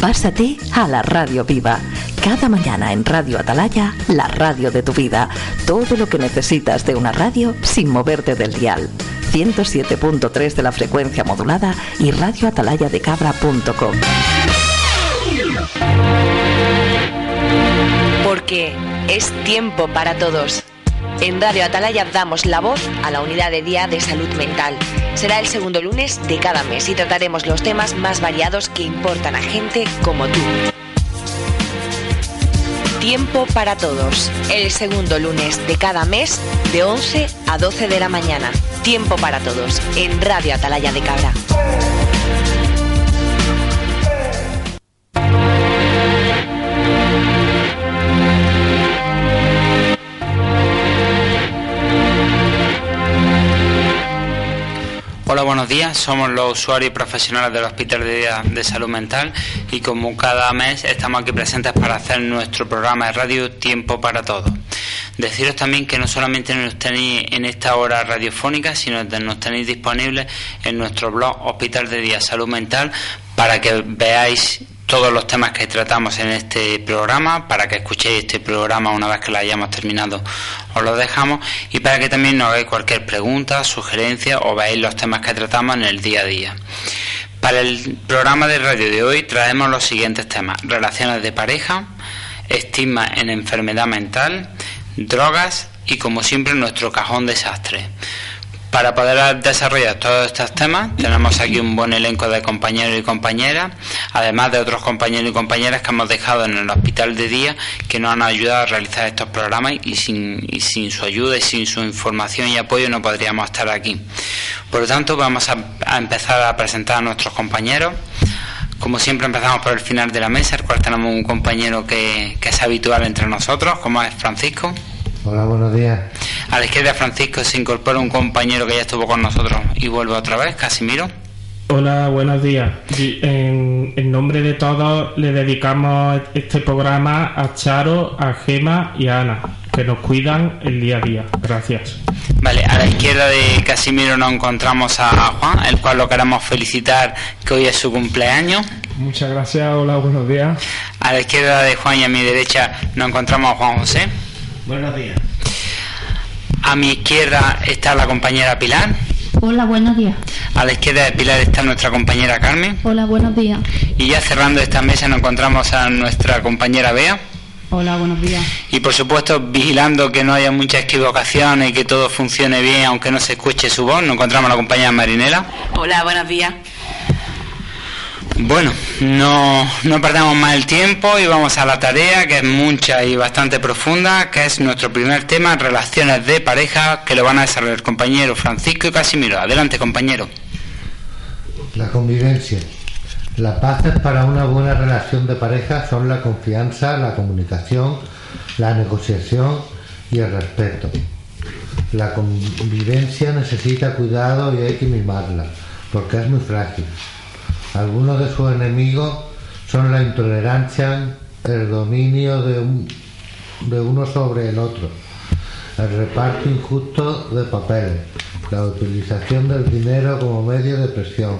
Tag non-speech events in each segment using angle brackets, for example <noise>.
Pásate a la radio viva. Cada mañana en Radio Atalaya, la radio de tu vida. Todo lo que necesitas de una radio sin moverte del dial. 107.3 de la frecuencia modulada y radioatalayadecabra.com. Porque es tiempo para todos. En Radio Atalaya damos la voz a la unidad de día de salud mental. Será el segundo lunes de cada mes y trataremos los temas más variados que importan a gente como tú. Tiempo para todos. El segundo lunes de cada mes de 11 a 12 de la mañana. Tiempo para todos en Radio Atalaya de Cabra. Hola, buenos días. Somos los usuarios profesionales del Hospital de Día de Salud Mental y como cada mes estamos aquí presentes para hacer nuestro programa de radio Tiempo para Todos. Deciros también que no solamente nos tenéis en esta hora radiofónica, sino que nos tenéis disponibles en nuestro blog Hospital de Día Salud Mental para que veáis todos los temas que tratamos en este programa, para que escuchéis este programa una vez que lo hayamos terminado, os lo dejamos, y para que también nos hagáis cualquier pregunta, sugerencia o veáis los temas que tratamos en el día a día. Para el programa de radio de hoy traemos los siguientes temas, relaciones de pareja, estigma en enfermedad mental, drogas y como siempre nuestro cajón desastre. Para poder desarrollar todos estos temas, tenemos aquí un buen elenco de compañeros y compañeras, además de otros compañeros y compañeras que hemos dejado en el hospital de día que nos han ayudado a realizar estos programas y sin, y sin su ayuda y sin su información y apoyo no podríamos estar aquí. Por lo tanto, vamos a, empezar a presentar a nuestros compañeros. Como siempre empezamos por el final de la mesa, el cual tenemos un compañero que es habitual entre nosotros, como es Francisco. Hola, buenos días. A la izquierda de Francisco se incorpora un compañero que ya estuvo con nosotros y vuelve otra vez, Casimiro. Hola, buenos días. En, en nombre de todos le dedicamos este programa a Charo, a Gema y a Ana, que nos cuidan el día a día. Gracias. Vale, a la izquierda de Casimiro nos encontramos a Juan, el cual lo queremos felicitar que hoy es su cumpleaños. Muchas gracias, hola, buenos días. A la izquierda de Juan y a mi derecha nos encontramos a Juan José. Buenos días. A mi izquierda está la compañera Pilar. Hola, buenos días. A la izquierda de Pilar está nuestra compañera Carmen. Hola, buenos días. Y ya cerrando esta mesa nos encontramos a nuestra compañera Bea. Hola, buenos días. Y por supuesto, vigilando que no haya muchas equivocaciones y que todo funcione bien, aunque no se escuche su voz, nos encontramos a la compañera Marinela. Hola, buenos días. Bueno, no, no perdamos más el tiempo y vamos a la tarea, que es mucha y bastante profunda, que es nuestro primer tema, relaciones de pareja, que lo van a desarrollar el compañero Francisco y Casimiro. Adelante, compañero. La convivencia. Las bases para una buena relación de pareja son la confianza, la comunicación, la negociación y el respeto. La convivencia necesita cuidado y hay que mimarla, porque es muy frágil. Algunos de sus enemigos son la intolerancia, el dominio de, un- de uno sobre el otro, el reparto injusto de papeles, la utilización del dinero como medio de presión,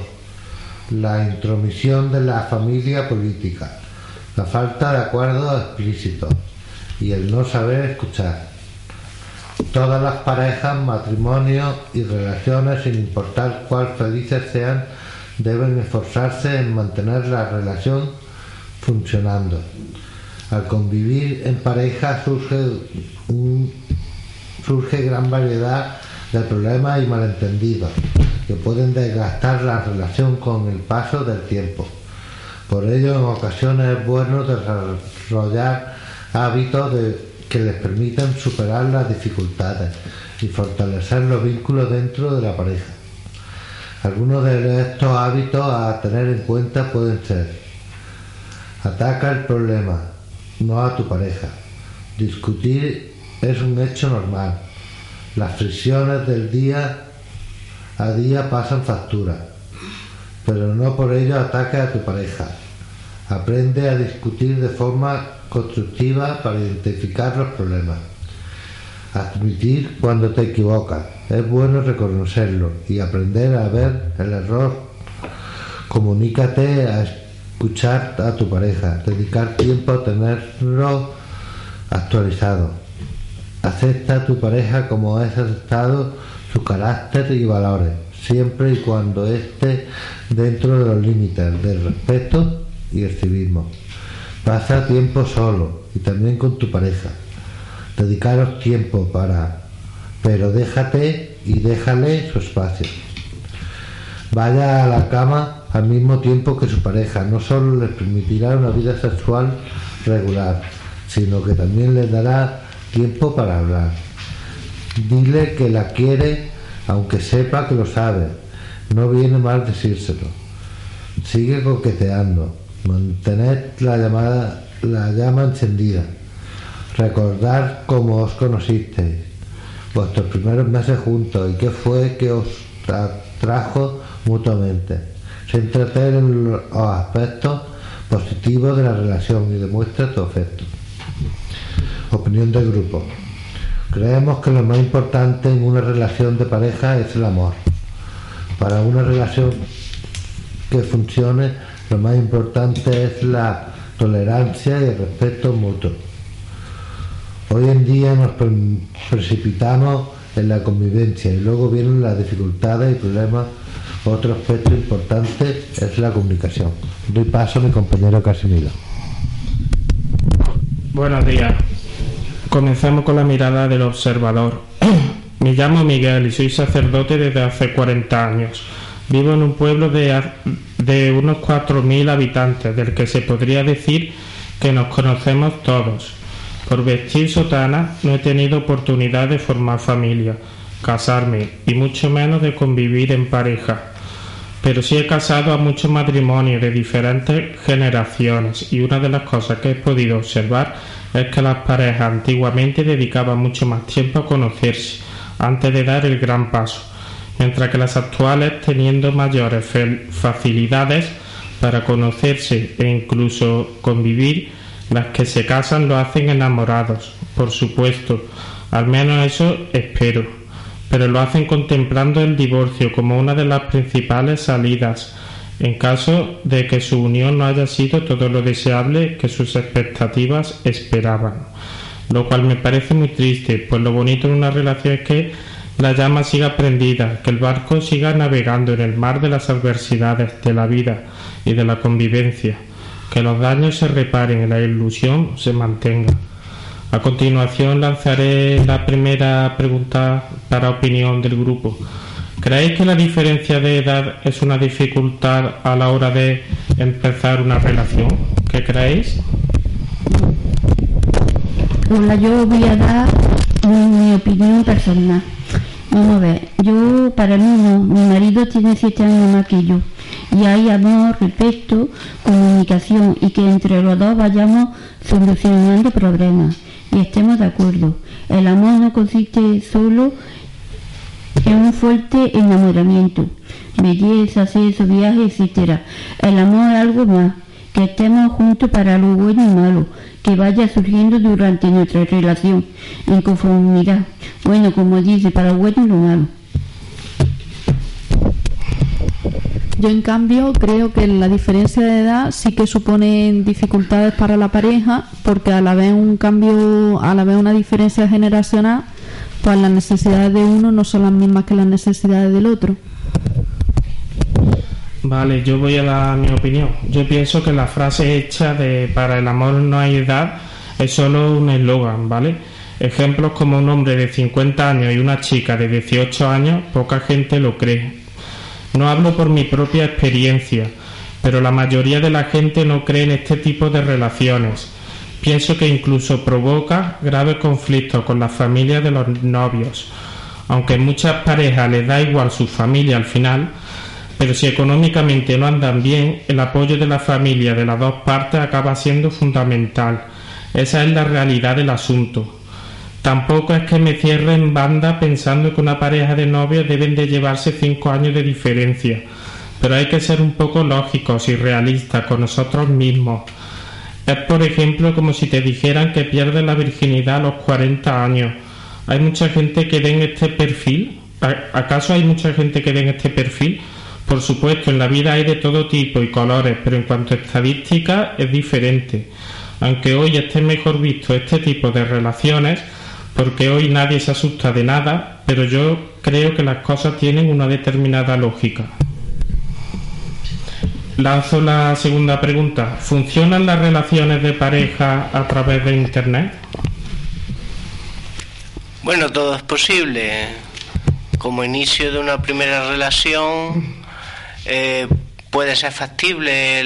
la intromisión de la familia política, la falta de acuerdos explícitos y el no saber escuchar. Todas las parejas, matrimonios y relaciones, sin importar cuál felices sean, deben esforzarse en mantener la relación funcionando. Al convivir en pareja surge, surge gran variedad de problemas y malentendidos que pueden desgastar la relación con el paso del tiempo. Por ello, en ocasiones es bueno desarrollar hábitos que les permitan superar las dificultades y fortalecer los vínculos dentro de la pareja. Algunos de estos hábitos a tener en cuenta pueden ser ataca el problema, no a tu pareja. Discutir es un hecho normal. Las fricciones del día a día pasan factura, pero no por ello ataque a tu pareja. Aprende a discutir de forma constructiva para identificar los problemas. Admitir cuando te equivocas. Es bueno reconocerlo y aprender a ver el error. Comunícate a escuchar a tu pareja, dedicar tiempo a tenerlo actualizado. Acepta a tu pareja como es aceptado su carácter y valores, siempre y cuando esté dentro de los límites del respeto y el civismo. Pasa tiempo solo y también con tu pareja. Dedicaros tiempo para, pero déjate y déjale su espacio. Vaya a la cama al mismo tiempo que su pareja. No solo les permitirá una vida sexual regular, sino que también les dará tiempo para hablar. Dile que la quiere, aunque sepa que lo sabe. No viene mal decírselo. Sigue coqueteando. Mantened la llamada, la llama encendida. Recordar cómo os conocisteis, vuestros primeros meses juntos y qué fue que os atrajo mutuamente. Céntrate en los aspectos positivos de la relación y demuestra tu afecto. Opinión del grupo. Creemos que lo más importante en una relación de pareja es el amor. Para una relación que funcione, lo más importante es la tolerancia y el respeto mutuo. Hoy en día nos precipitamos en la convivencia y luego vienen las dificultades y problemas. Otro aspecto importante es la comunicación. Doy paso a mi compañero Casimiro. Buenos días. Comenzamos con la mirada del observador. <clears throat> Me llamo Miguel y soy sacerdote desde hace 40 años. Vivo en un pueblo de, de unos 4.000 habitantes, del que se podría decir que nos conocemos todos. Por vestir sotana no he tenido oportunidad de formar familia, casarme y mucho menos de convivir en pareja. Pero sí he casado a muchos matrimonios de diferentes generaciones y una de las cosas que he podido observar es que las parejas antiguamente dedicaban mucho más tiempo a conocerse antes de dar el gran paso, mientras que las actuales teniendo mayores facilidades para conocerse e incluso convivir, las que se casan lo hacen enamorados, por supuesto, al menos eso espero, pero lo hacen contemplando el divorcio como una de las principales salidas en caso de que su unión no haya sido todo lo deseable que sus expectativas esperaban. Lo cual me parece muy triste, pues lo bonito en una relación es que la llama siga prendida, que el barco siga navegando en el mar de las adversidades de la vida y de la convivencia, que los daños se reparen y la ilusión se mantenga. A continuación lanzaré la primera pregunta para opinión del grupo. ¿Creéis que la diferencia de edad es una dificultad a la hora de empezar una relación? ¿Qué creéis? Hola, yo voy a dar mi, opinión personal. Vamos a ver, yo para mí no, mi marido tiene siete años más que yo y hay amor, respeto, comunicación y que entre los dos vayamos solucionando problemas y estemos de acuerdo. El amor no consiste solo en un fuerte enamoramiento, belleza, sexo, viaje, etc. El amor es algo más, que estemos juntos para lo bueno y malo, que vaya surgiendo durante nuestra relación, en conformidad. Bueno, como dice, para lo bueno y lo malo. Yo en cambio creo que la diferencia de edad sí que supone dificultades para la pareja porque a la vez un cambio, a la vez una diferencia generacional, pues las necesidades de uno no son las mismas que las necesidades del otro. Vale, yo voy a dar mi opinión. Yo pienso que la frase hecha de para el amor no hay edad es solo un eslogan, ¿vale? Ejemplos como un hombre de 50 años y una chica de 18 años, poca gente lo cree. No hablo por mi propia experiencia, pero la mayoría de la gente no cree en este tipo de relaciones. Pienso que incluso provoca graves conflictos con las familias de los novios. Aunque muchas parejas les da igual su familia al final, pero si económicamente no andan bien, el apoyo de la familia de las dos partes acaba siendo fundamental. Esa es la realidad del asunto. Tampoco es que me cierre en banda pensando que una pareja de novios deben de llevarse cinco años de diferencia, pero hay que ser un poco lógicos y realistas con nosotros mismos. Es por ejemplo como si te dijeran que pierdes la virginidad a los 40 años. ¿Hay mucha gente que den este perfil? ¿Acaso hay mucha gente que den este perfil? Por supuesto, en la vida hay de todo tipo y colores, pero en cuanto a estadística es diferente. Aunque hoy esté mejor visto este tipo de relaciones, porque hoy nadie se asusta de nada, pero yo creo que las cosas tienen una determinada lógica. Lanzo la segunda pregunta. ¿Funcionan las relaciones de pareja a través de Internet? Bueno, todo es posible. Como inicio de una primera relación, eh, puede ser factible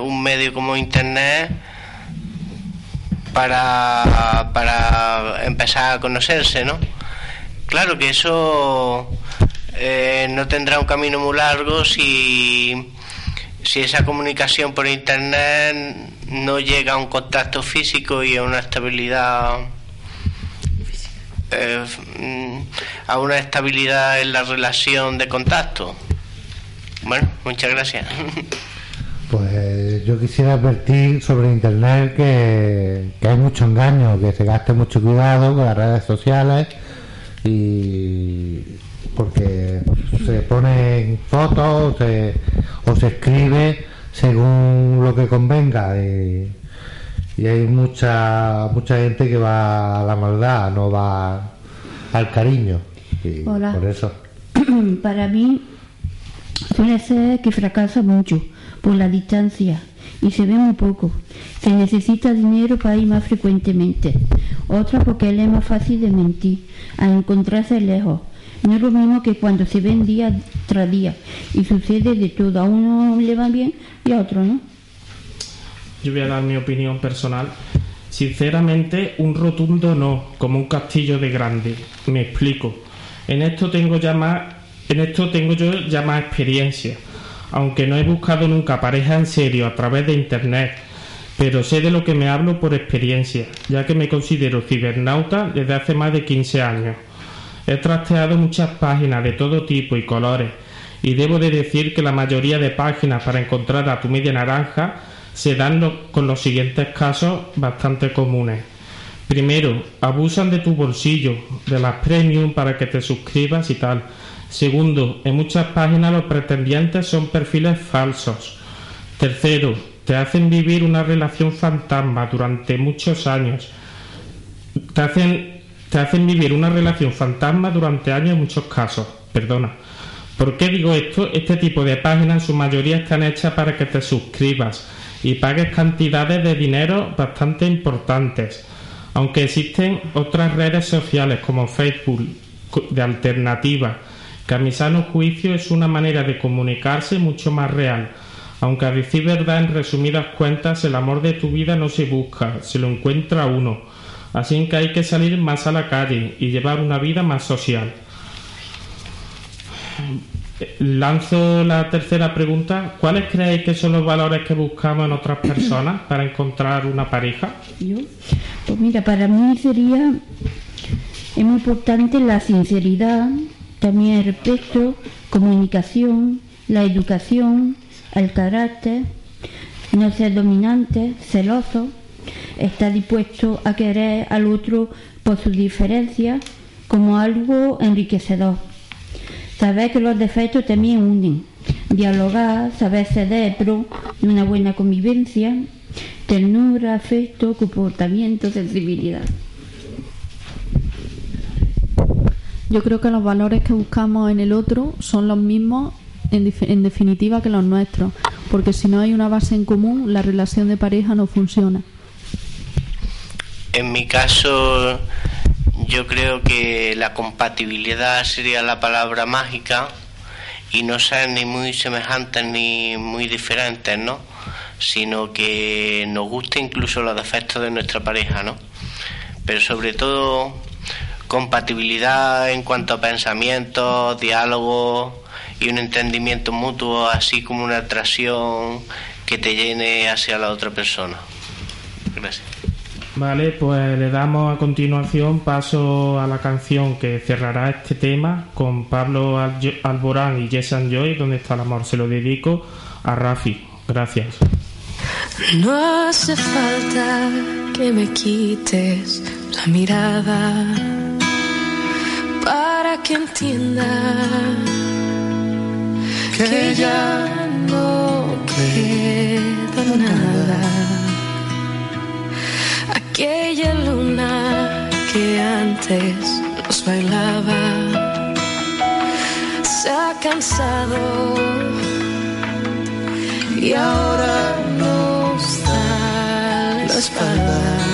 un medio como Internet para, para empezar a conocerse, ¿no? Claro que eso eh, no tendrá un camino muy largo si, si esa comunicación por internet no llega a un contacto físico y a una estabilidad eh, a una estabilidad en la relación de contacto. Bueno, muchas gracias. <laughs> Pues yo quisiera advertir sobre Internet que, hay mucho engaño, que se gaste mucho cuidado con las redes sociales y porque se ponen fotos o se escribe según lo que convenga y, hay mucha mucha gente que va a la maldad, no va al cariño. Y Hola. Por eso. <clears throat> Para mí suele ser que fracasa mucho por la distancia y se ve muy poco. Se necesita dinero para ir más frecuentemente. Otra porque él es más fácil de mentir, a encontrarse lejos. No es lo mismo que cuando se ven día tras día y sucede de todo. A uno le va bien y a otro no. Yo voy a dar mi opinión personal. Sinceramente, un rotundo no, como un castillo de grande. Me explico. En esto tengo ya más, en esto tengo yo ya más experiencia aunque no he buscado nunca pareja en serio a través de Internet, pero sé de lo que me hablo por experiencia, ya que me considero cibernauta desde hace más de 15 años. He trasteado muchas páginas de todo tipo y colores, y debo de decir que la mayoría de páginas para encontrar a tu media naranja se dan con los siguientes casos bastante comunes. Primero, abusan de tu bolsillo, de las premium para que te suscribas y tal. Segundo, en muchas páginas los pretendientes son perfiles falsos. Tercero, te hacen vivir una relación fantasma durante muchos años. Te hacen, te hacen vivir una relación fantasma durante años en muchos casos. Perdona. ¿Por qué digo esto? Este tipo de páginas en su mayoría están hechas para que te suscribas y pagues cantidades de dinero bastante importantes. Aunque existen otras redes sociales como Facebook de alternativa que a mi sano juicio es una manera de comunicarse mucho más real, aunque a decir verdad en resumidas cuentas el amor de tu vida no se busca, se lo encuentra uno, así que hay que salir más a la calle y llevar una vida más social. Lanzo la tercera pregunta. ¿Cuáles creéis que son los valores que buscamos en otras personas <coughs> para encontrar una pareja? Yo, pues mira, para mí sería es muy importante la sinceridad, también el respeto, comunicación, la educación, el carácter, no ser dominante, celoso, estar dispuesto a querer al otro por sus diferencias como algo enriquecedor. Saber que los defectos también unen. Dialogar, saber ceder pro de una buena convivencia, ternura, afecto, comportamiento, sensibilidad. Yo creo que los valores que buscamos en el otro son los mismos, en, definitiva, que los nuestros, porque si no hay una base en común, la relación de pareja no funciona. En mi caso, yo creo que la compatibilidad sería la palabra mágica y no ser ni muy semejantes ni muy diferentes, ¿no? Sino que nos guste incluso los defectos de nuestra pareja, ¿no? Pero sobre todo compatibilidad en cuanto a pensamientos, diálogo y un entendimiento mutuo, así como una atracción que te llene hacia la otra persona. Gracias. Vale, pues le damos a continuación paso a la canción que cerrará este tema con Pablo Alborán y Jason Joy, donde está el amor. Se lo dedico a Rafi. Gracias. No hace falta que me quites la mirada para que entienda que ya no queda nada aquella luna que antes nos bailaba se ha cansado y ahora nos da la espalda.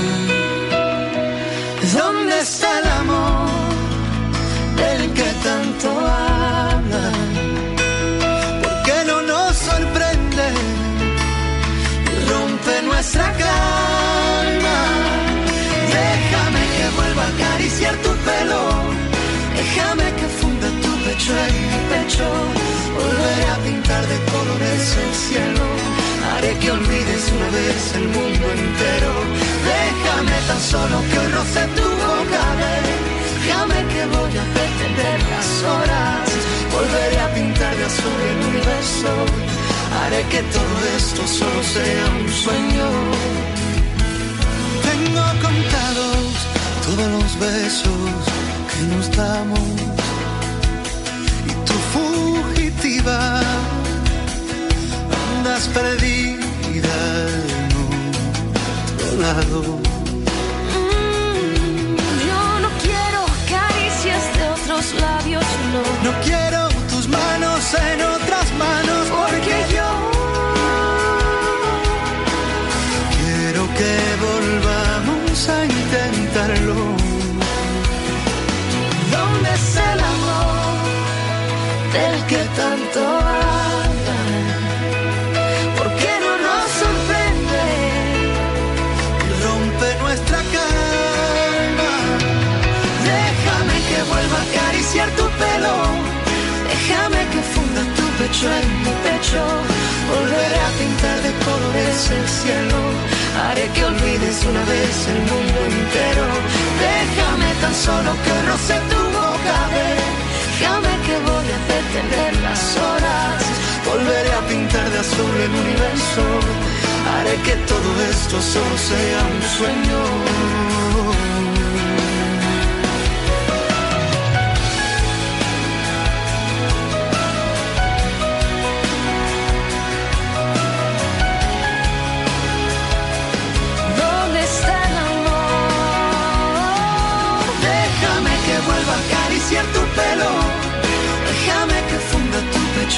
En mi pecho. Volveré a pintar de colores el cielo. Haré que olvides una vez el mundo entero. Déjame tan solo que hoy roce tu boca. Déjame que voy a pretender las horas. Volveré a pintar de azul el universo. Haré que todo esto solo sea un sueño. Tengo contados todos los besos que nos damos tu fugitiva andas perdida en otro lado. Mm, yo no quiero caricias de otros labios, no. No quiero tus manos en otras manos porque yo quiero que volvamos en mi pecho. Volveré a pintar de colores el cielo. Haré que olvides una vez el mundo entero. Déjame tan solo que roce tu boca. Déjame que voy a detener las horas. Volveré a pintar de azul el universo. Haré que todo esto solo sea un sueño.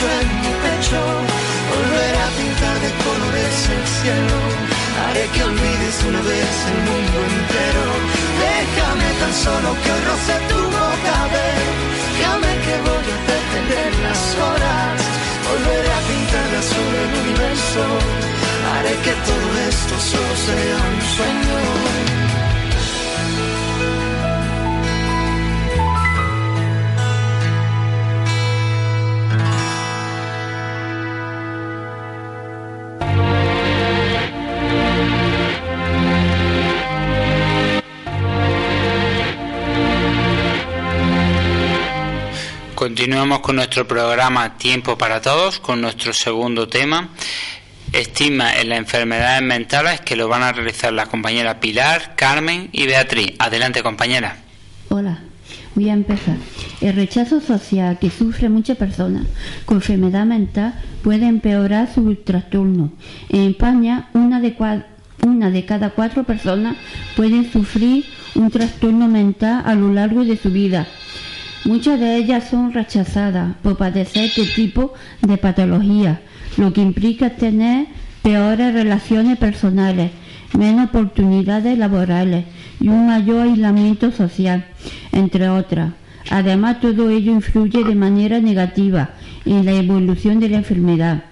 En mi pecho. Volveré a pintar de colores el cielo. Haré que olvides una vez el mundo entero. Déjame tan solo que roce tu boca. Déjame que voy a detener las horas. Volveré a pintar de azul el universo. Haré que todo esto solo sea un sueño. Continuamos con nuestro programa Tiempo para Todos, con nuestro segundo tema, estigma en las enfermedades mentales, que lo van a realizar las compañeras Pilar, Carmen y Beatriz. Adelante, compañera. Hola, voy a empezar. El rechazo social que sufre muchas personas con enfermedad mental puede empeorar su trastorno. En España, una de, una de cada cuatro personas pueden sufrir un trastorno mental a lo largo de su vida. Muchas de ellas son rechazadas por padecer este tipo de patología, lo que implica tener peores relaciones personales, menos oportunidades laborales y un mayor aislamiento social, entre otras. Además, todo ello influye de manera negativa en la evolución de la enfermedad.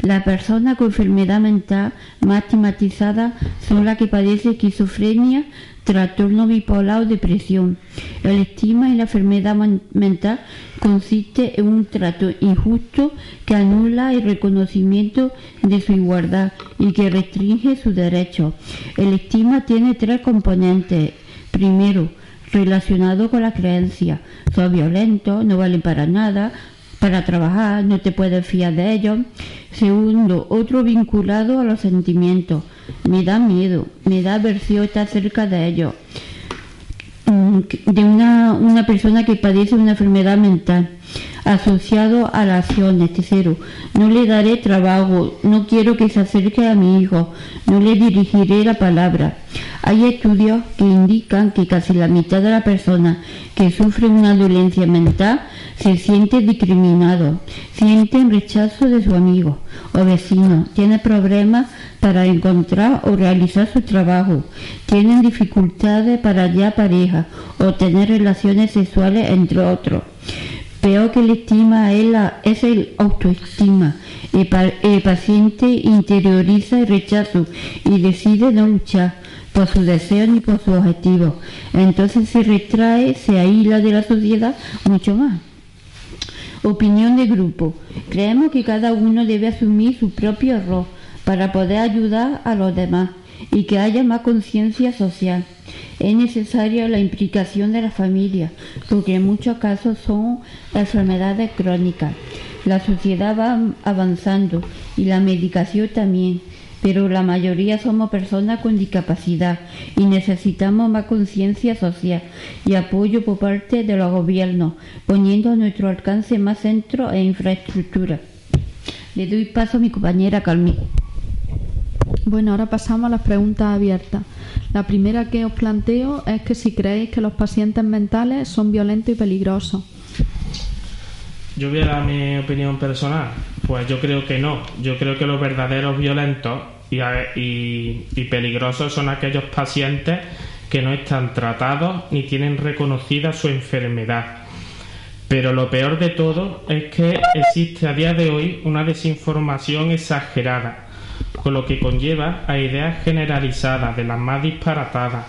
Las personas con enfermedad mental más estigmatizadas son las que padecen esquizofrenia, trastorno bipolar o depresión. El estigma y la enfermedad mental consiste en un trato injusto que anula el reconocimiento de su igualdad y que restringe sus derechos. El estigma tiene tres componentes. Primero, relacionado con la creencia. Son violentos, no valen para nada, para trabajar, no te puedes fiar de ellos. Segundo, otro vinculado a los sentimientos. Me da miedo, me da aversión estar cerca de ellos. Mm, de una, una persona que padece una enfermedad mental asociado a las acciones. Tercero, no le daré trabajo, no quiero que se acerque a mi hijo, no le dirigiré la palabra. Hay estudios que indican que casi la mitad de las personas que sufren una dolencia mental se siente discriminado, sienten rechazo de su amigo o vecino, tienen problemas para encontrar o realizar su trabajo, tienen dificultades para hallar pareja o tener relaciones sexuales, entre otros. Peor que la estima es, la, es el autoestima. El, paciente interioriza el rechazo y decide no luchar por su deseo ni por su objetivo. Entonces se retrae, se aísla de la sociedad mucho más. Opinión de grupo. Creemos que cada uno debe asumir su propio error para poder ayudar a los demás y que haya más conciencia social. Es necesaria la implicación de la familia, porque en muchos casos son enfermedades crónicas. La sociedad va avanzando y la medicación también, pero la mayoría somos personas con discapacidad y necesitamos más conciencia social y apoyo por parte de los gobiernos, poniendo a nuestro alcance más centros e infraestructura. Le doy paso a mi compañera Calmi. Bueno, ahora pasamos a las preguntas abiertas. La primera que os planteo es que si creéis que los pacientes mentales son violentos y peligrosos. Yo voy a dar mi opinión personal. Pues yo creo que no. Yo creo que los verdaderos violentos y, y peligrosos son aquellos pacientes que no están tratados ni tienen reconocida su enfermedad. Pero lo peor de todo es que existe a día de hoy una desinformación exagerada con lo que conlleva a ideas generalizadas de las más disparatadas,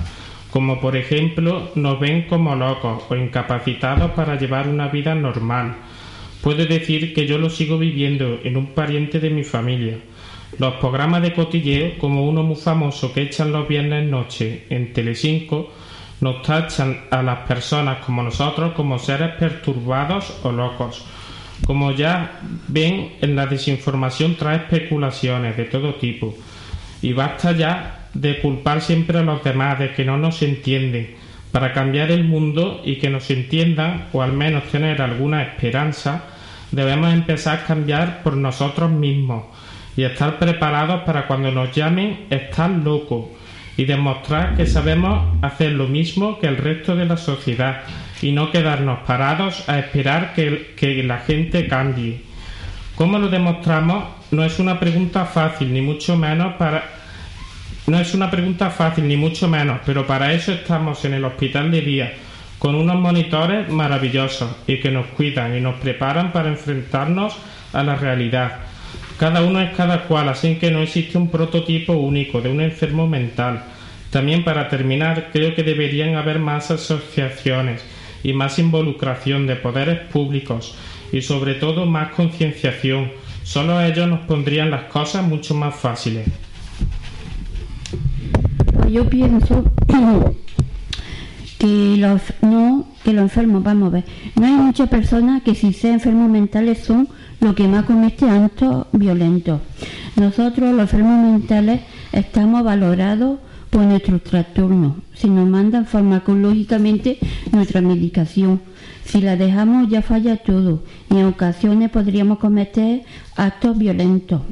como por ejemplo nos ven como locos o incapacitados para llevar una vida normal. Puedo decir que yo lo sigo viviendo en un pariente de mi familia. Los programas de cotilleo, como uno muy famoso que echan los viernes noche en Telecinco, nos tachan a las personas como nosotros como seres perturbados o locos como ya ven, en la desinformación trae especulaciones de todo tipo. Y basta ya de culpar siempre a los demás de que no nos entienden. Para cambiar el mundo y que nos entiendan, o al menos tener alguna esperanza, debemos empezar a cambiar por nosotros mismos y estar preparados para cuando nos llamen estar locos y demostrar que sabemos hacer lo mismo que el resto de la sociedad y no quedarnos parados a esperar que, la gente cambie. ¿Cómo lo demostramos? No es una pregunta fácil, ni mucho menos para... No es una pregunta fácil, ni mucho menos, pero para eso estamos en el hospital de día, con unos monitores maravillosos y que nos cuidan y nos preparan para enfrentarnos a la realidad. Cada uno es cada cual, así que no existe un prototipo único de un enfermo mental. También para terminar, creo que deberían haber más asociaciones y más involucración de poderes públicos y sobre todo más concienciación. Solo ellos nos pondrían las cosas mucho más fáciles. Yo pienso que los, no, que los enfermos, vamos a ver, no hay muchas personas que si sean enfermos mentales son los que más cometen actos violentos. Nosotros los enfermos mentales estamos valorados por nuestros trastornos, si nos mandan farmacológicamente nuestra medicación. Si la dejamos ya falla todo y en ocasiones podríamos cometer actos violentos.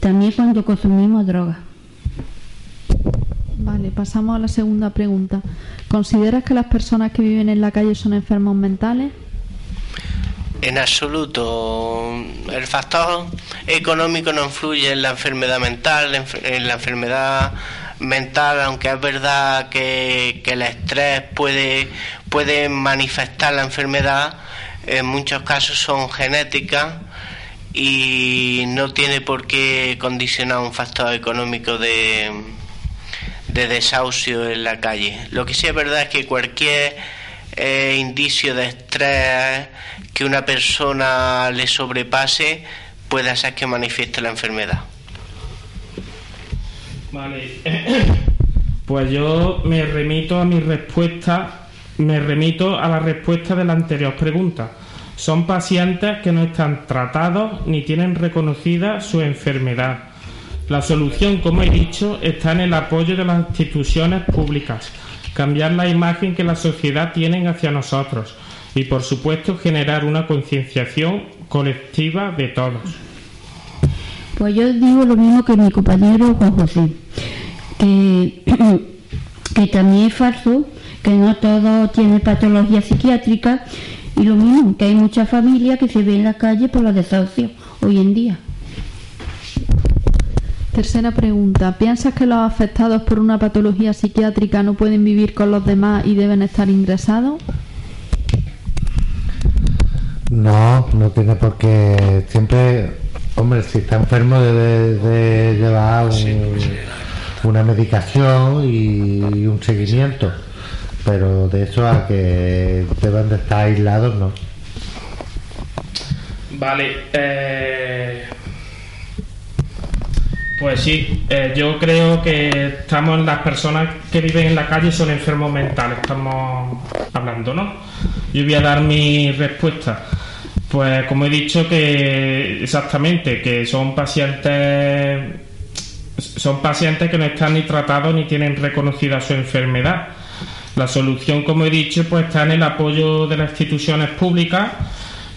También cuando consumimos drogas. Vale, pasamos a la segunda pregunta. ¿Consideras que las personas que viven en la calle son enfermos mentales? En absoluto. El factor económico no influye en la enfermedad mental, en la enfermedad mental, aunque es verdad que, el estrés puede, puede manifestar la enfermedad, en muchos casos son genéticas y no tiene por qué condicionar un factor económico de, de desahucio en la calle. Lo que sí es verdad es que cualquier eh, indicio de estrés que una persona le sobrepase puede hacer que manifieste la enfermedad. Vale. <coughs> Pues yo me remito a mi respuesta, me remito a la respuesta de la anterior pregunta. Son pacientes que no están tratados ni tienen reconocida su enfermedad. La solución, como he dicho, está en el apoyo de las instituciones públicas, cambiar la imagen que la sociedad tiene hacia nosotros y, por supuesto, generar una concienciación colectiva de todos. Pues yo digo lo mismo que mi compañero Juan José, que, <clears throat> que también es falso, que no todo tiene patología psiquiátrica y lo mismo, que hay muchas familias que se ven en la calle por la desahucios hoy en día. Tercera pregunta. ¿Piensas que los afectados por una patología psiquiátrica no pueden vivir con los demás y deben estar ingresados? No, no tiene por qué. Siempre, hombre, si está enfermo debe de llevar un- una medicación y un seguimiento. Pero de eso a que deban de estar aislados, no. Vale, eh, pues sí, eh, yo creo que estamos las personas que viven en la calle son enfermos mentales, estamos hablando, ¿no? Yo voy a dar mi respuesta. Pues como he dicho que exactamente, que son pacientes son pacientes que no están ni tratados ni tienen reconocida su enfermedad. La solución, como he dicho, pues está en el apoyo de las instituciones públicas,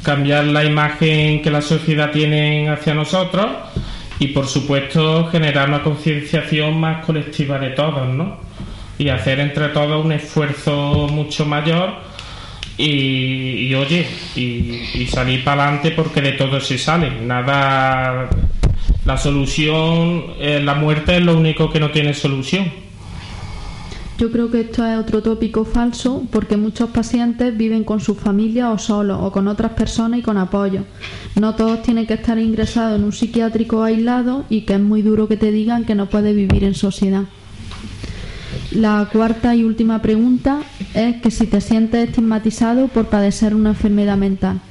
cambiar la imagen que la sociedad tiene hacia nosotros y, por supuesto, generar una concienciación más colectiva de todos, ¿no? Y hacer entre todos un esfuerzo mucho mayor y, oye, y, salir para adelante porque de todo se sale. Nada. La solución, eh, la muerte es lo único que no tiene solución. Yo creo que esto es otro tópico falso porque muchos pacientes viven con su familia o solos o con otras personas y con apoyo. No todos tienen que estar ingresados en un psiquiátrico aislado y que es muy duro que te digan que no puedes vivir en sociedad. La cuarta y última pregunta es que si te sientes estigmatizado por padecer una enfermedad mental.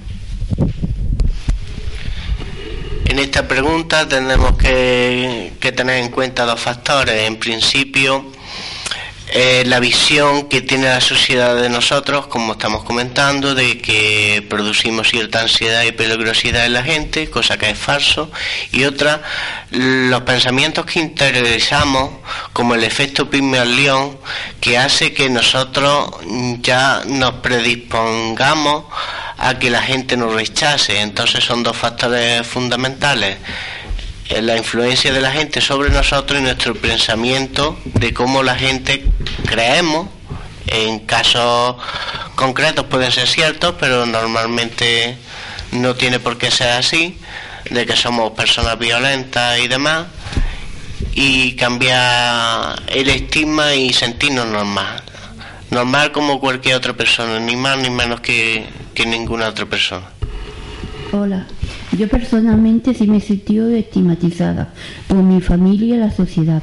En esta pregunta tenemos que, que tener en cuenta dos factores. En principio, eh, la visión que tiene la sociedad de nosotros, como estamos comentando, de que producimos cierta ansiedad y peligrosidad en la gente, cosa que es falso, y otra, los pensamientos que interiorizamos, como el efecto Pygmalion, que hace que nosotros ya nos predispongamos a que la gente nos rechace. Entonces son dos factores fundamentales la influencia de la gente sobre nosotros y nuestro pensamiento de cómo la gente creemos. En casos concretos pueden ser ciertos, pero normalmente no tiene por qué ser así, de que somos personas violentas y demás, y cambiar el estigma y sentirnos normal. Normal como cualquier otra persona, ni más ni menos que, que ninguna otra persona. Hola, yo personalmente sí me he sentido estigmatizada por mi familia y la sociedad.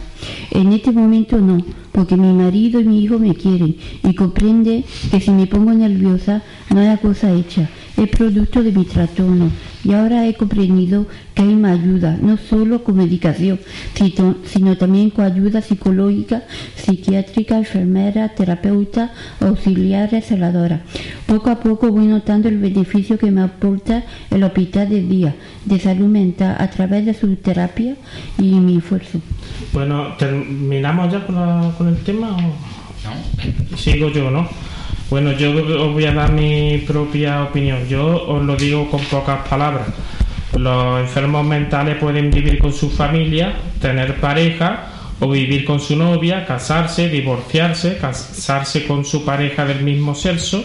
En este momento no, porque mi marido y mi hijo me quieren y comprende que si me pongo nerviosa no es la cosa hecha, es producto de mi trastorno. Y ahora he comprendido que hay más ayuda, no solo con medicación, sino, sino también con ayuda psicológica, psiquiátrica, enfermera, terapeuta, auxiliares, celadoras. Poco a poco voy notando el beneficio que me aporta el hospital de día de salud mental a través de su terapia y mi esfuerzo. Bueno, ¿terminamos ya con, la- con el tema? O... Sigo yo, ¿no? Bueno, yo os voy a dar mi propia opinión. Yo os lo digo con pocas palabras. Los enfermos mentales pueden vivir con su familia, tener pareja o vivir con su novia, casarse, divorciarse, casarse con su pareja del mismo sexo.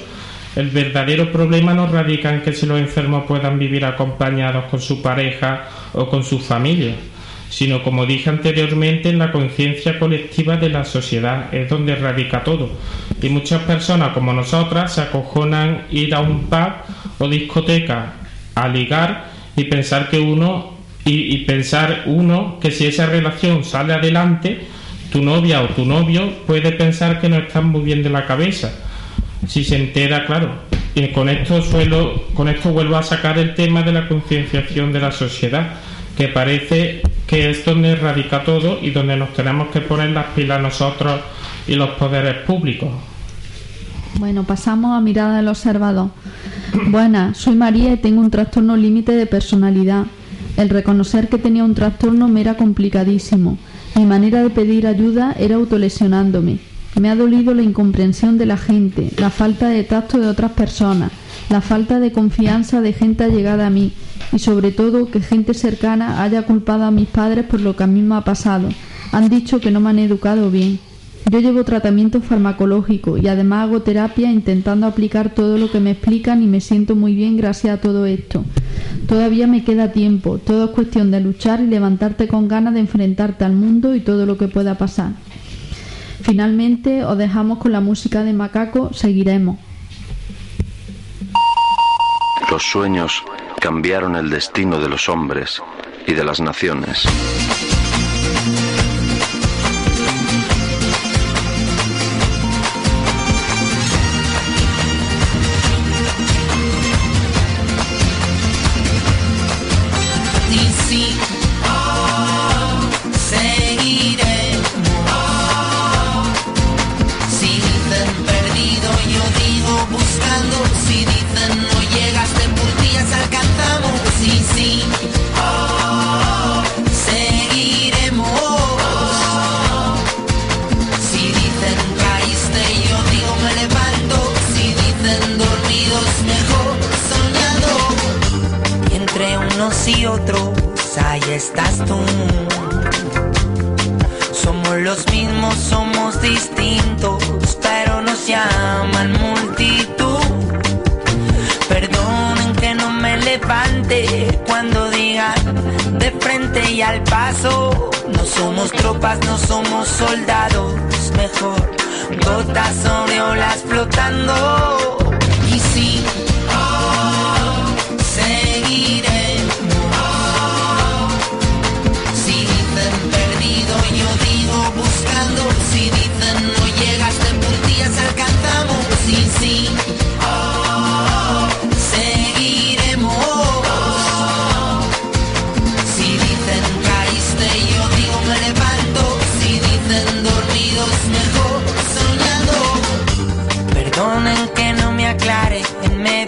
El verdadero problema no radica en que si los enfermos puedan vivir acompañados con su pareja o con su familia, sino como dije anteriormente en la conciencia colectiva de la sociedad, es donde radica todo. Y muchas personas como nosotras se acojonan ir a un pub o discoteca a ligar y pensar que uno y, pensar uno que si esa relación sale adelante, tu novia o tu novio puede pensar que no estás muy bien de la cabeza. Si se entera, claro. Y con esto suelo, con esto vuelvo a sacar el tema de la concienciación de la sociedad, que parece que es donde radica todo y donde nos tenemos que poner las pilas nosotros y los poderes públicos. Bueno, pasamos a mirada del observador. Buenas, soy María y tengo un trastorno límite de personalidad. El reconocer que tenía un trastorno me era complicadísimo. Mi manera de pedir ayuda era autolesionándome. Me ha dolido la incomprensión de la gente, la falta de tacto de otras personas, la falta de confianza de gente allegada a mí y sobre todo que gente cercana haya culpado a mis padres por lo que a mí me ha pasado. Han dicho que no me han educado bien. Yo llevo tratamiento farmacológico y además hago terapia intentando aplicar todo lo que me explican y me siento muy bien gracias a todo esto. Todavía me queda tiempo, todo es cuestión de luchar y levantarte con ganas de enfrentarte al mundo y todo lo que pueda pasar. Finalmente os dejamos con la música de Macaco, seguiremos. Los sueños cambiaron el destino de los hombres y de las naciones. Estás tú. Somos los mismos, somos distintos, pero nos llaman multitud. Perdonen que no me levante cuando digan de frente y al paso. No somos tropas, no somos soldados, mejor gotas sobre olas flotando.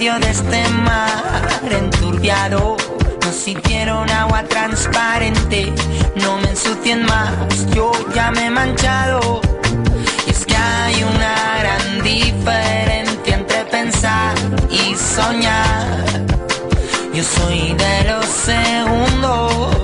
Medio de este mar enturbiado. Nos hicieron agua transparente, no me ensucien más, yo ya me he manchado. Y es que hay una gran diferencia entre pensar y soñar. Yo soy de los segundos,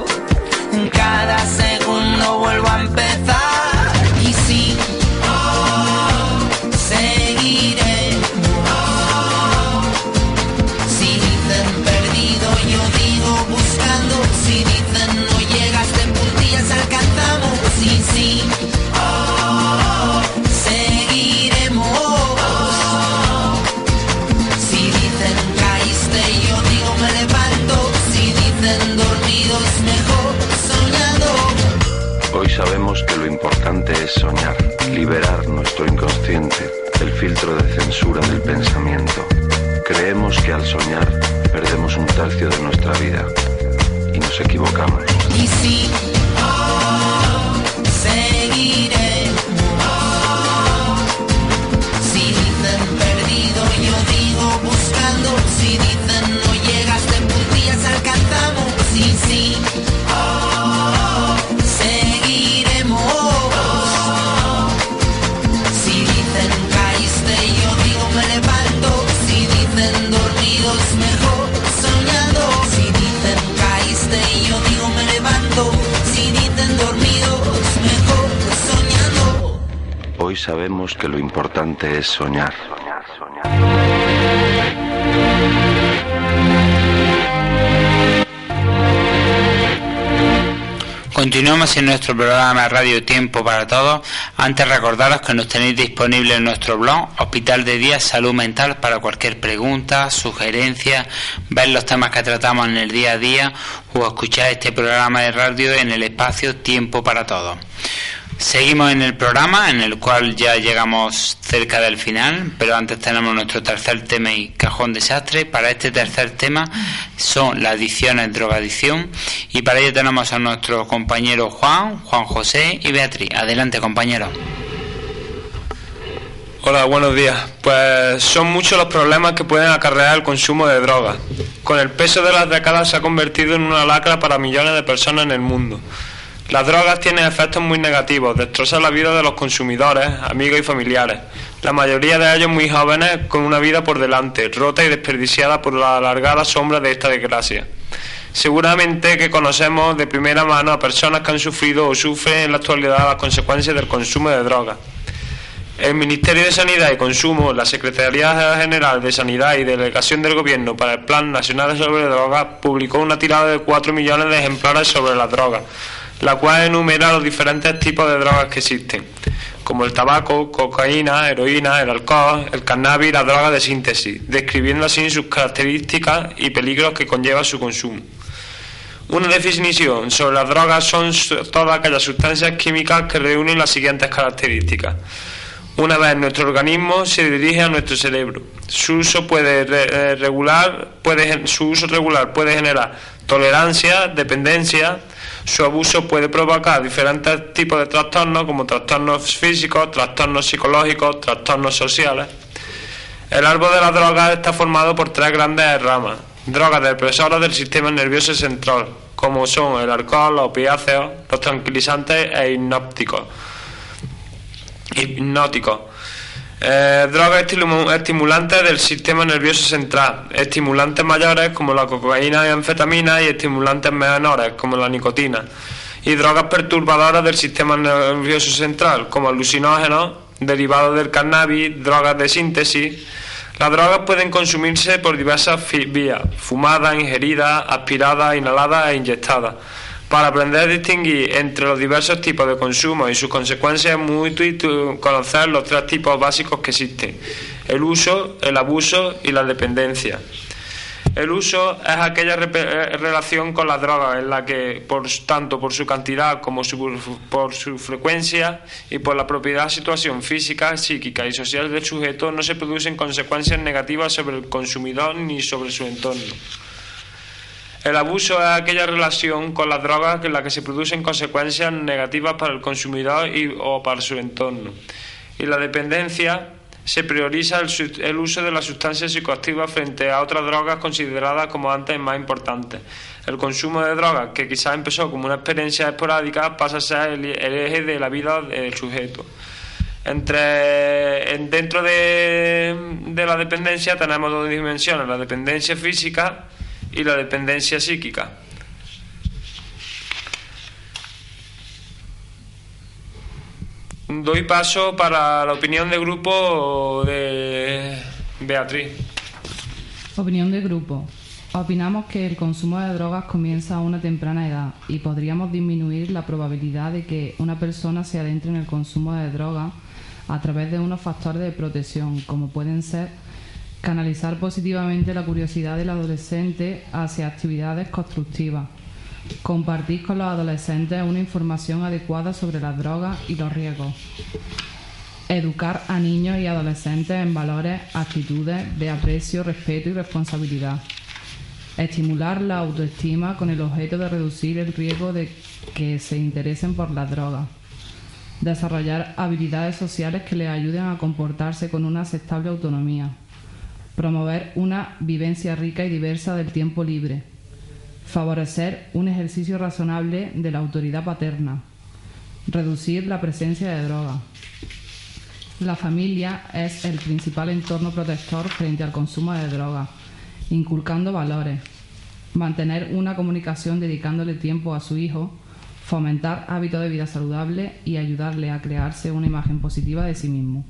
es soñar. Continuamos en nuestro programa Radio Tiempo para Todos. Antes recordaros que nos tenéis disponible en nuestro blog Hospital de Día Salud Mental para cualquier pregunta, sugerencia, ver los temas que tratamos en el día a día o escuchar este programa de radio en el espacio Tiempo para Todos. Seguimos en el programa en el cual ya llegamos cerca del final, pero antes tenemos nuestro tercer tema y cajón desastre. Para este tercer tema son las adicciones, drogadicción y para ello tenemos a nuestros compañeros Juan, Juan José y Beatriz. Adelante compañeros. Hola, buenos días. Pues son muchos los problemas que pueden acarrear el consumo de drogas. Con el peso de las décadas se ha convertido en una lacra para millones de personas en el mundo. Las drogas tienen efectos muy negativos, destrozan la vida de los consumidores, amigos y familiares. La mayoría de ellos muy jóvenes con una vida por delante, rota y desperdiciada por la alargada sombra de esta desgracia. Seguramente que conocemos de primera mano a personas que han sufrido o sufren en la actualidad las consecuencias del consumo de drogas. El Ministerio de Sanidad y Consumo, la Secretaría General de Sanidad y Delegación del Gobierno para el Plan Nacional sobre Drogas publicó una tirada de 4 millones de ejemplares sobre las drogas la cual enumera los diferentes tipos de drogas que existen, como el tabaco, cocaína, heroína, el alcohol, el cannabis y las drogas de síntesis, describiendo así sus características y peligros que conlleva su consumo. Una definición sobre las drogas son todas aquellas sustancias químicas que reúnen las siguientes características. Una vez nuestro organismo se dirige a nuestro cerebro. Su uso puede eh, regular, puede, su uso regular puede generar tolerancia, dependencia, su abuso puede provocar diferentes tipos de trastornos como trastornos físicos, trastornos psicológicos, trastornos sociales. El árbol de la droga está formado por tres grandes ramas. Drogas depresoras del sistema nervioso central, como son el alcohol, los opiáceos, los tranquilizantes e hipnópticos. Hipnóticos eh, drogas estimulantes del sistema nervioso central, estimulantes mayores como la cocaína y anfetamina y estimulantes menores como la nicotina, y drogas perturbadoras del sistema nervioso central como alucinógenos, derivados del cannabis, drogas de síntesis. Las drogas pueden consumirse por diversas vías, fumadas, ingeridas, aspiradas, inhaladas e inyectadas. Para aprender a distinguir entre los diversos tipos de consumo y sus consecuencias es muy útil conocer los tres tipos básicos que existen, el uso, el abuso y la dependencia. El uso es aquella eh, relación con las drogas en la que, por, tanto por su cantidad como por su frecuencia y por la propiedad, situación física, psíquica y social del sujeto, no se producen consecuencias negativas sobre el consumidor ni sobre su entorno. El abuso es aquella relación con las drogas en la que se producen consecuencias negativas para el consumidor y, o para su entorno. Y la dependencia se prioriza el, uso de las sustancias psicoactivas frente a otras drogas consideradas como antes más importantes. El consumo de drogas, que quizás empezó como una experiencia esporádica, pasa a ser el, eje de la vida del sujeto. Entre, dentro de, de la dependencia tenemos dos dimensiones, la dependencia física y la dependencia psíquica. Doy paso para la opinión de grupo de Beatriz. Opinión de grupo. Opinamos que el consumo de drogas comienza a una temprana edad y podríamos disminuir la probabilidad de que una persona se adentre en el consumo de drogas a través de unos factores de protección, como pueden ser canalizar positivamente la curiosidad del adolescente hacia actividades constructivas, compartir con los adolescentes una información adecuada sobre las drogas y los riesgos, educar a niños y adolescentes en valores, actitudes de aprecio, respeto y responsabilidad, estimular la autoestima con el objeto de reducir el riesgo de que se interesen por las drogas, desarrollar habilidades sociales que les ayuden a comportarse con una aceptable autonomía promover una vivencia rica y diversa del tiempo libre, favorecer un ejercicio razonable de la autoridad paterna, reducir la presencia de droga. La familia es el principal entorno protector frente al consumo de droga, inculcando valores, mantener una comunicación dedicándole tiempo a su hijo, fomentar hábitos de vida saludable y ayudarle a crearse una imagen positiva de sí mismo.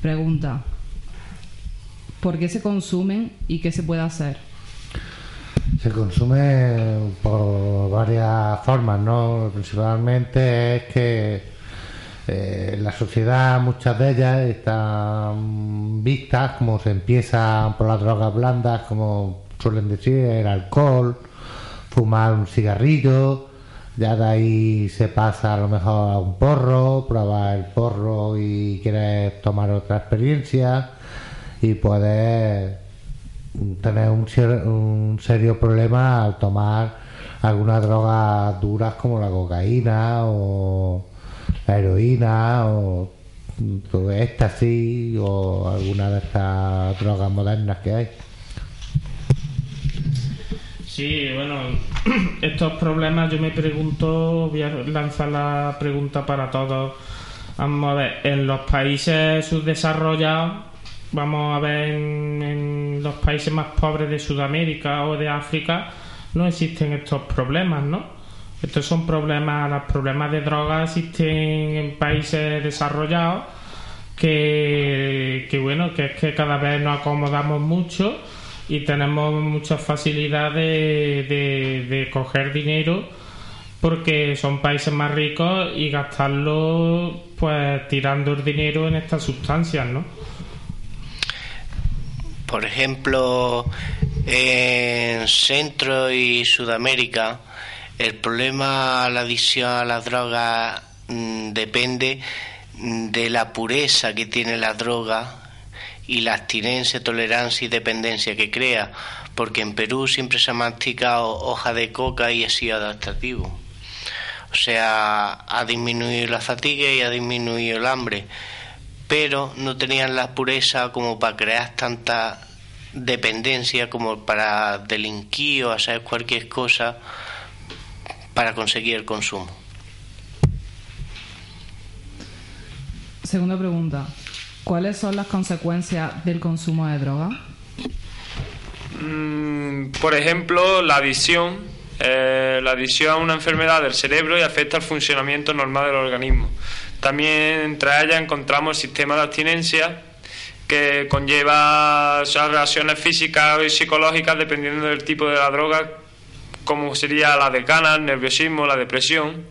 Pregunta, ¿Por qué se consumen y qué se puede hacer? Se consume por varias formas, ¿no? Principalmente es que eh, la sociedad, muchas de ellas están vistas como se empiezan por las drogas blandas, como suelen decir, el alcohol, fumar un cigarrillo, ya de ahí se pasa a lo mejor a un porro, probar el porro y quieres tomar otra experiencia y puedes tener un, serio problema al tomar algunas drogas duras como la cocaína o la heroína o éxtasis o alguna de estas drogas modernas que hay. Sí, bueno, <clears throat> estos problemas yo me pregunto, voy a lanzar la pregunta para todos. Vamos a ver, en los países subdesarrollados, vamos a ver en, los países más pobres de Sudamérica o de África, no existen estos problemas, ¿no? Estos son problemas, los problemas de drogas existen en países desarrollados que, bueno, que es que cada vez nos acomodamos mucho y tenemos mucha facilidad de, de coger dinero porque son países más ricos y gastarlo pues tirando el dinero en estas sustancias, ¿no? Por ejemplo, en Centro y Sudamérica, el problema la adicción a las drogas mm, depende de la pureza que tiene la droga y la abstinencia, tolerancia y dependencia que crea, porque en Perú siempre se ha masticado hoja de coca y ha sido adaptativo. O sea, ha disminuido la fatiga y ha disminuido el hambre, pero no tenían la pureza como para crear tanta dependencia como para delinquir o hacer cualquier cosa para conseguir el consumo. Segunda pregunta. ¿Cuáles son las consecuencias del consumo de droga? Mm, por ejemplo, la adicción. Eh, la adicción es una enfermedad del cerebro y afecta al funcionamiento normal del organismo. También entre ellas encontramos el sistema de abstinencia que conlleva esas reacciones físicas y psicológicas dependiendo del tipo de la droga, como sería la decana, el nerviosismo, la depresión,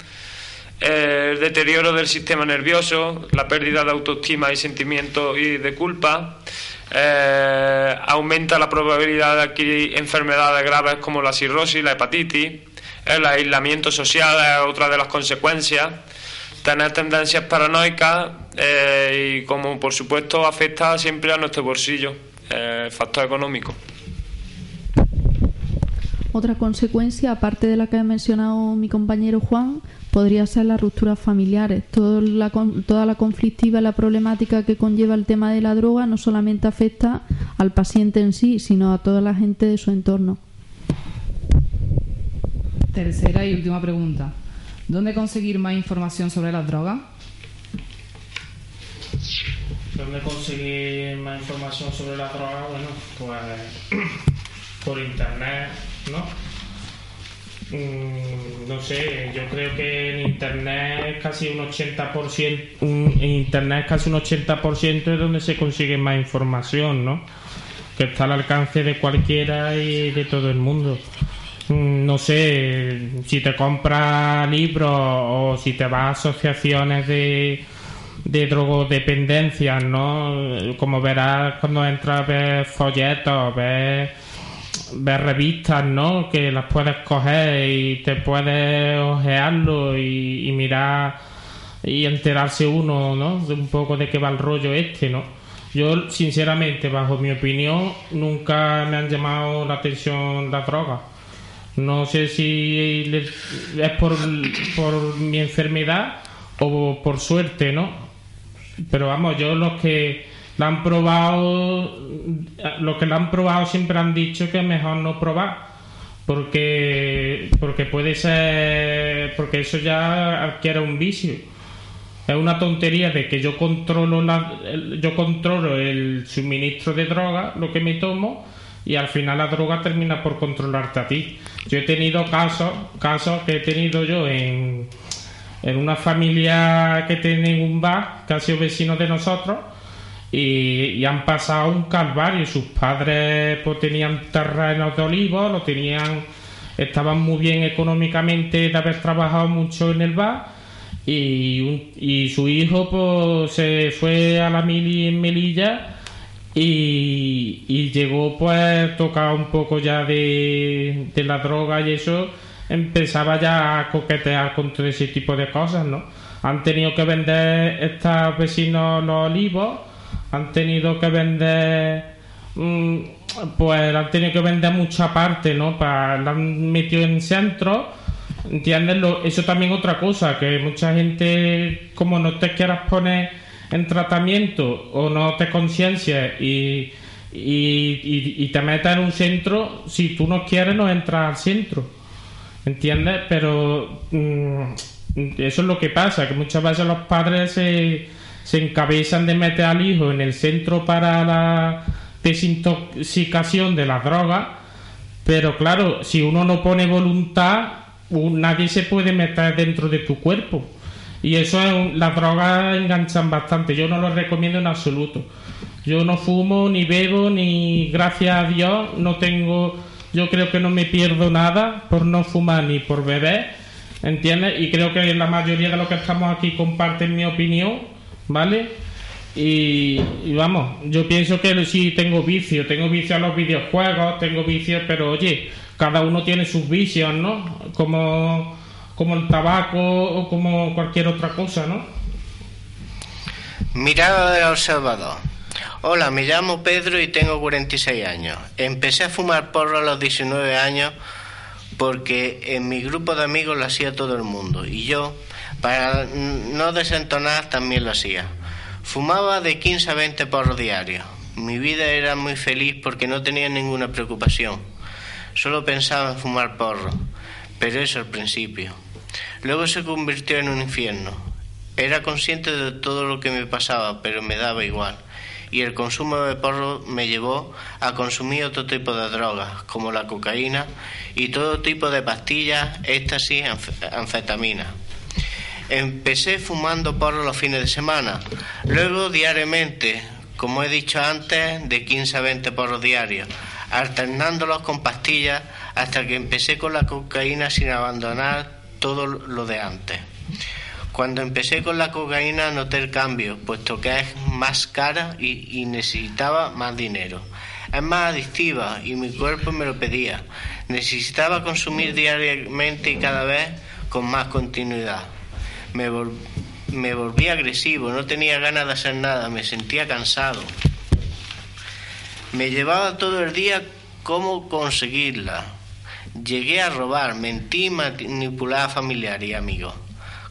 eh, el deterioro del sistema nervioso, la pérdida de autoestima y sentimiento y de culpa, eh, aumenta la probabilidad de adquirir enfermedades graves como la cirrosis, la hepatitis, el aislamiento social es otra de las consecuencias, tener tendencias paranoicas eh, y como por supuesto afecta siempre a nuestro bolsillo, eh, factor económico. Otra consecuencia, aparte de la que ha mencionado mi compañero Juan, podría ser las rupturas familiares. Todo la toda la conflictiva y la problemática que conlleva el tema de la droga no solamente afecta al paciente en sí, sino a toda la gente de su entorno. Tercera y última pregunta. ¿Dónde conseguir más información sobre las drogas? ¿Dónde conseguir más información sobre la droga? Bueno, pues por internet, ¿no? Mm, no sé, yo creo que en internet casi un 80%, un- en internet casi un 80% es donde se consigue más información, ¿no? Que está al alcance de cualquiera y de todo el mundo. Mm, No sé, si te compras libros o si te vas a asociaciones de, de drogodependencias, ¿no? Como verás cuando entras, ves folletos, ves, ves revistas, ¿no? Que las puedes coger y te puedes ojearlo y, y mirar y enterarse uno, ¿no? De un poco de qué va el rollo este, ¿no? Yo, sinceramente, bajo mi opinión, nunca me han llamado la atención las drogas. No sé si es por, por mi enfermedad o por suerte, ¿no? Pero vamos, yo los que la han probado, los que la han probado siempre han dicho que es mejor no probar. Porque, porque puede ser, porque eso ya adquiere un vicio. Es una tontería de que yo controlo la, yo controlo el suministro de droga, lo que me tomo, y al final la droga termina por controlarte a ti. Yo he tenido casos, casos que he tenido yo en, en una familia que tiene un bar, que ha sido vecino de nosotros, y, han pasado un calvario. Sus padres pues tenían terrenos de olivos, lo tenían, estaban muy bien económicamente de haber trabajado mucho en el bar y, y su hijo pues se fue a la mili en Melilla y, llegó pues tocado un poco ya de, de la droga y eso empezaba ya a coquetear con todo ese tipo de cosas, ¿no? Han tenido que vender estos vecinos los olivos, han tenido que vender mm, pues han tenido que vender mucha parte, ¿no? Para, la han metido en centros, ¿entiendes? Eso también otra cosa, que mucha gente, como no te quieras poner en tratamiento o no te conciencias y, y, y- y te metas en un centro, si tú no quieres no entras al centro, ¿entiendes? Pero mm, eso es lo que pasa, que muchas veces los padres se, se encabezan de meter al hijo en el centro para la desintoxicación de las drogas, pero claro, si uno no pone voluntad, un- nadie se puede meter dentro de tu cuerpo. Y eso es un- las drogas enganchan bastante. Yo no lo recomiendo en absoluto. Yo no fumo ni bebo ni gracias a Dios no tengo. Yo creo que no me pierdo nada por no fumar ni por beber, ¿entiendes? Y creo que la mayoría de los que estamos aquí comparten mi opinión, ¿vale? Y, y vamos, yo pienso que sí tengo vicio, tengo vicio a los videojuegos, tengo vicio, pero oye, cada uno tiene sus vicios, ¿no? Como, como el tabaco o como cualquier otra cosa, ¿no? Mirada del observador. Hola, me llamo Pedro y tengo 46 años. Empecé a fumar porro a los 19 años porque en mi grupo de amigos lo hacía todo el mundo y yo, para no desentonar, también lo hacía. Fumaba de 15 a 20 porros diarios. Mi vida era muy feliz porque no tenía ninguna preocupación. Solo pensaba en fumar porro, pero eso al principio. Luego se convirtió en un infierno. Era consciente de todo lo que me pasaba, pero me daba igual. Y el consumo de porro me llevó a consumir otro tipo de drogas, como la cocaína y todo tipo de pastillas, éxtasis, anf- anfetamina. Empecé fumando porro los fines de semana, luego diariamente, como he dicho antes, de 15 a 20 porros diarios, alternándolos con pastillas hasta que empecé con la cocaína sin abandonar todo lo de antes. Cuando empecé con la cocaína noté el cambio, puesto que es más cara y, necesitaba más dinero. Es más adictiva y mi cuerpo me lo pedía. Necesitaba consumir diariamente y cada vez con más continuidad. Me, vol- me volví agresivo, no tenía ganas de hacer nada, me sentía cansado. Me llevaba todo el día cómo conseguirla. Llegué a robar, mentí y manipular a familiares y amigos.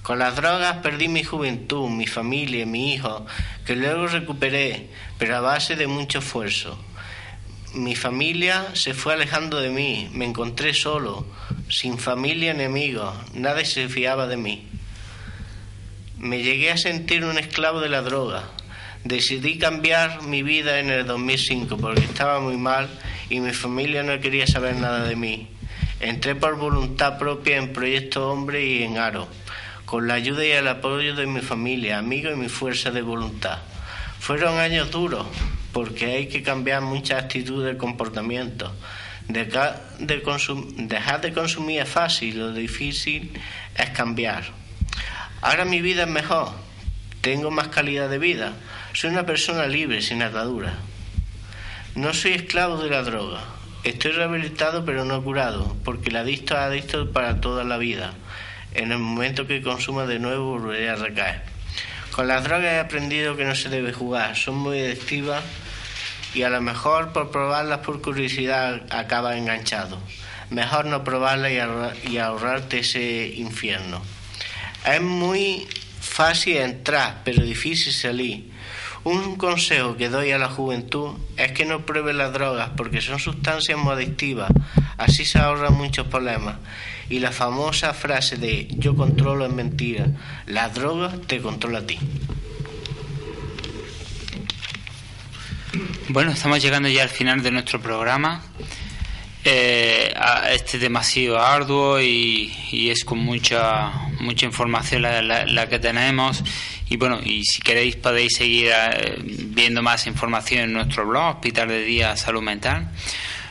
Con las drogas perdí mi juventud, mi familia, mi hijo, que luego recuperé, pero a base de mucho esfuerzo. Mi familia se fue alejando de mí, me encontré solo, sin familia ni amigos, nadie se fiaba de mí. Me llegué a sentir un esclavo de la droga. Decidí cambiar mi vida en el 2005 porque estaba muy mal y mi familia no quería saber nada de mí. Entré por voluntad propia en Proyecto Hombre y en Aro, con la ayuda y el apoyo de mi familia, amigos y mi fuerza de voluntad. Fueron años duros porque hay que cambiar muchas actitudes y comportamientos. Dejar de, dejar de consumir es fácil, lo difícil es cambiar. Ahora mi vida es mejor, tengo más calidad de vida, soy una persona libre, sin ataduras. No soy esclavo de la droga, estoy rehabilitado pero no curado, porque el adicto es adicto para toda la vida. En el momento que consuma de nuevo volveré a recaer. Con las drogas he aprendido que no se debe jugar, son muy adictivas y a lo mejor por probarlas por curiosidad acaba enganchado. Mejor no probarlas y, ahorra- y ahorrarte ese infierno. Es muy fácil entrar, pero difícil salir. Un consejo que doy a la juventud es que no pruebe las drogas porque son sustancias muy adictivas. Así se ahorran muchos problemas. Y la famosa frase de yo controlo es mentira. La droga te controla a ti. Bueno, estamos llegando ya al final de nuestro programa. Eh, este sido arduo y, y es con mucha mucha información la, la- la que tenemos Y bueno, y si queréis podéis seguir eh, viendo más información en nuestro blog, Hospital de Día Salud Mental.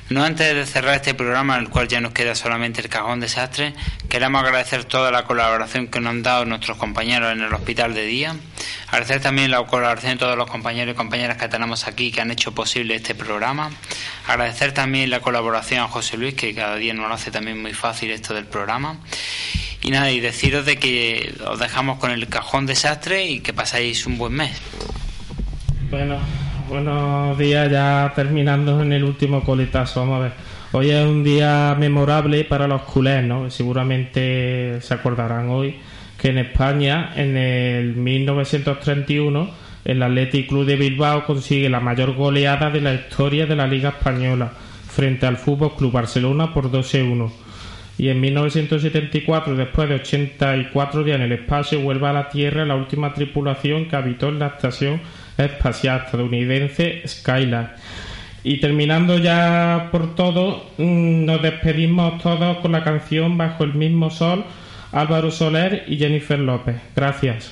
No antes de cerrar este programa, en el cual ya nos queda solamente el cajón desastre, queremos agradecer toda la colaboración que nos han dado nuestros compañeros en el hospital de día. Agradecer también la colaboración de todos los compañeros y compañeras que tenemos aquí que han hecho posible este programa. Agradecer también la colaboración a José Luis, que cada día nos hace también muy fácil esto del programa. Y nada, y deciros de que os dejamos con el cajón desastre y que pasáis un buen mes. Bueno, buenos días, ya terminando en el último coletazo. Vamos a ver. Hoy es un día memorable para los culés, ¿no? Seguramente se acordarán hoy que en España, en el 1931, el Athletic Club de Bilbao consigue la mayor goleada de la historia de la Liga Española frente al Fútbol Club Barcelona por 12-1 y en 1974, después de 84 días en el espacio, vuelve a la Tierra la última tripulación que habitó en la estación espacial estadounidense Skylab. Y terminando ya por todo, mm, nos despedimos todos con la canción Bajo el mismo sol, Álvaro Soler y Jennifer López. Gracias.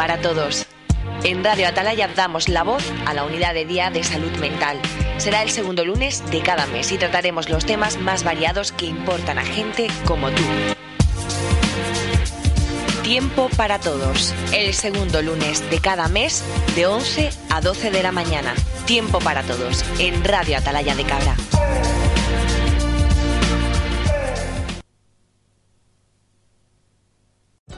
Para todos. En Radio Atalaya damos la voz a la unidad de día de salud mental. Será el segundo lunes de cada mes y trataremos los temas más variados que importan a gente como tú. Tiempo para todos. El segundo lunes de cada mes de 11 a 12 de la mañana. Tiempo para todos en Radio Atalaya de Cabra.